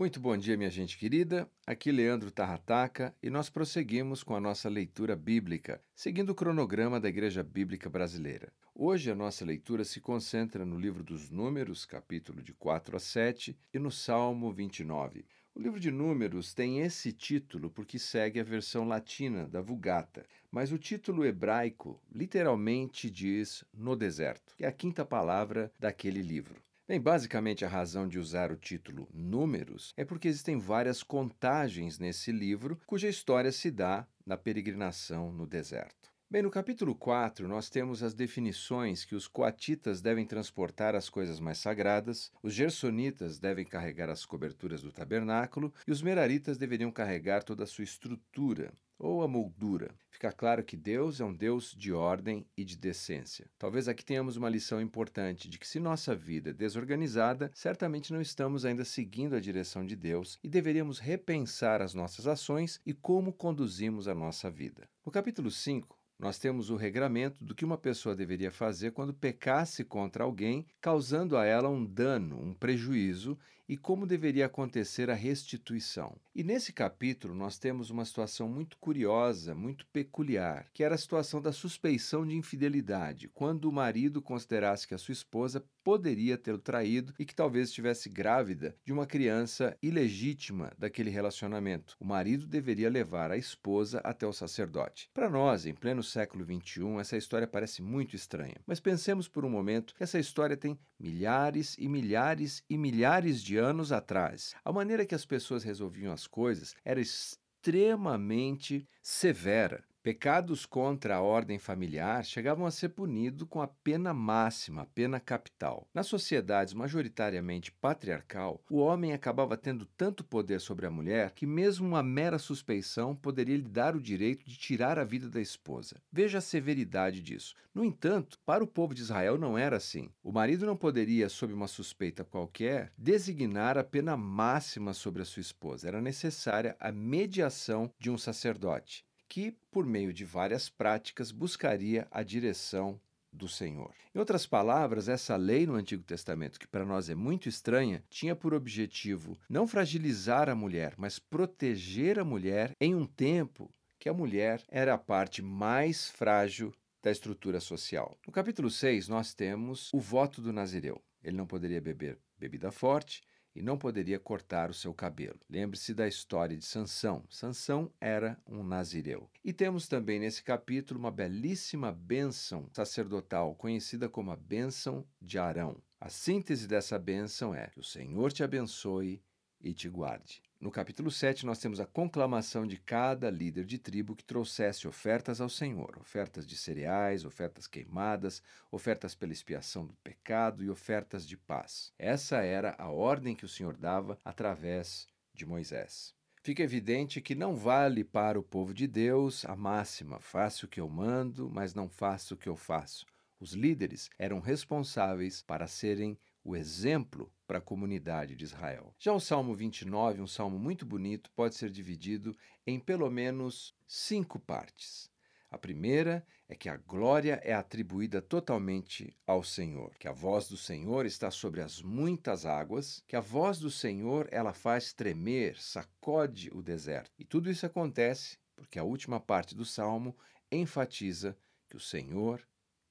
Muito bom dia, minha gente querida. Aqui Leandro Tarrataca e nós prosseguimos com a nossa leitura bíblica, seguindo o cronograma da Igreja Bíblica Brasileira. Hoje a nossa leitura se concentra no livro dos Números, capítulo de 4 a 7, e no Salmo 29. O livro de Números tem esse título porque segue a versão latina da Vulgata, mas o título hebraico literalmente diz no deserto, que é a quinta palavra daquele livro. Bem, basicamente a razão de usar o título Números é porque existem várias contagens nesse livro cuja história se dá na peregrinação no deserto. Bem, no capítulo 4, nós temos as definições que os coatitas devem transportar as coisas mais sagradas, os gersonitas devem carregar as coberturas do tabernáculo e os meraritas deveriam carregar toda a sua estrutura ou a moldura. Fica claro que Deus é um Deus de ordem e de decência. Talvez aqui tenhamos uma lição importante de que, se nossa vida é desorganizada, certamente não estamos ainda seguindo a direção de Deus e deveríamos repensar as nossas ações e como conduzimos a nossa vida. No capítulo 5, nós temos o regramento do que uma pessoa deveria fazer quando pecasse contra alguém, causando a ela um dano, um prejuízo, e como deveria acontecer a restituição. E nesse capítulo nós temos uma situação muito curiosa, muito peculiar, que era a situação da suspeição de infidelidade, quando o marido considerasse que a sua esposa poderia tê-lo traído e que talvez estivesse grávida de uma criança ilegítima daquele relacionamento. O marido deveria levar a esposa até o sacerdote. Para nós, em pleno século XXI, essa história parece muito estranha. Mas pensemos por um momento que essa história tem milhares e milhares e milhares de anos atrás. A maneira que as pessoas resolviam as coisas era extremamente severa. Pecados contra a ordem familiar chegavam a ser punidos com a pena máxima, a pena capital. Nas sociedades majoritariamente patriarcal, o homem acabava tendo tanto poder sobre a mulher que mesmo uma mera suspeição poderia lhe dar o direito de tirar a vida da esposa. Veja a severidade disso. No entanto, para o povo de Israel não era assim. O marido não poderia, sob uma suspeita qualquer, designar a pena máxima sobre a sua esposa. Era necessária a mediação de um sacerdote que, por meio de várias práticas, buscaria a direção do Senhor. Em outras palavras, essa lei no Antigo Testamento, que para nós é muito estranha, tinha por objetivo não fragilizar a mulher, mas proteger a mulher em um tempo que a mulher era a parte mais frágil da estrutura social. No capítulo 6, nós temos o voto do Nazireu. Ele não poderia beber bebida forte, e não poderia cortar o seu cabelo. Lembre-se da história de Sansão. Sansão era um nazireu. E temos também nesse capítulo uma belíssima bênção sacerdotal, conhecida como a bênção de Arão. A síntese dessa bênção é que o Senhor te abençoe e te guarde. No capítulo 7, nós temos a conclamação de cada líder de tribo que trouxesse ofertas ao Senhor: ofertas de cereais, ofertas queimadas, ofertas pela expiação do pecado e ofertas de paz. Essa era a ordem que o Senhor dava através de Moisés. Fica evidente que não vale para o povo de Deus a máxima: faça o que eu mando, mas não faça o que eu faço. Os líderes eram responsáveis para serem o exemplo para a comunidade de Israel. Já o Salmo 29, um salmo muito bonito, pode ser dividido em pelo menos cinco partes. A primeira é que a glória é atribuída totalmente ao Senhor, que a voz do Senhor está sobre as muitas águas, que a voz do Senhor ela faz tremer, sacode o deserto. E tudo isso acontece porque a última parte do salmo enfatiza que o Senhor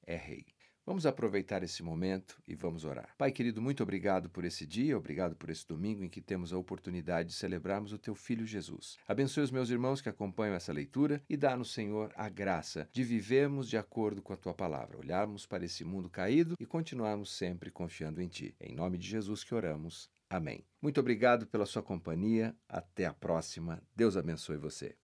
é rei. Vamos aproveitar esse momento e vamos orar. Pai querido, muito obrigado por esse dia, obrigado por esse domingo em que temos a oportunidade de celebrarmos o teu filho Jesus. Abençoe os meus irmãos que acompanham essa leitura e dá-nos, Senhor, a graça de vivermos de acordo com a tua palavra, olharmos para esse mundo caído e continuarmos sempre confiando em ti. Em nome de Jesus que oramos. Amém. Muito obrigado pela sua companhia. Até a próxima. Deus abençoe você.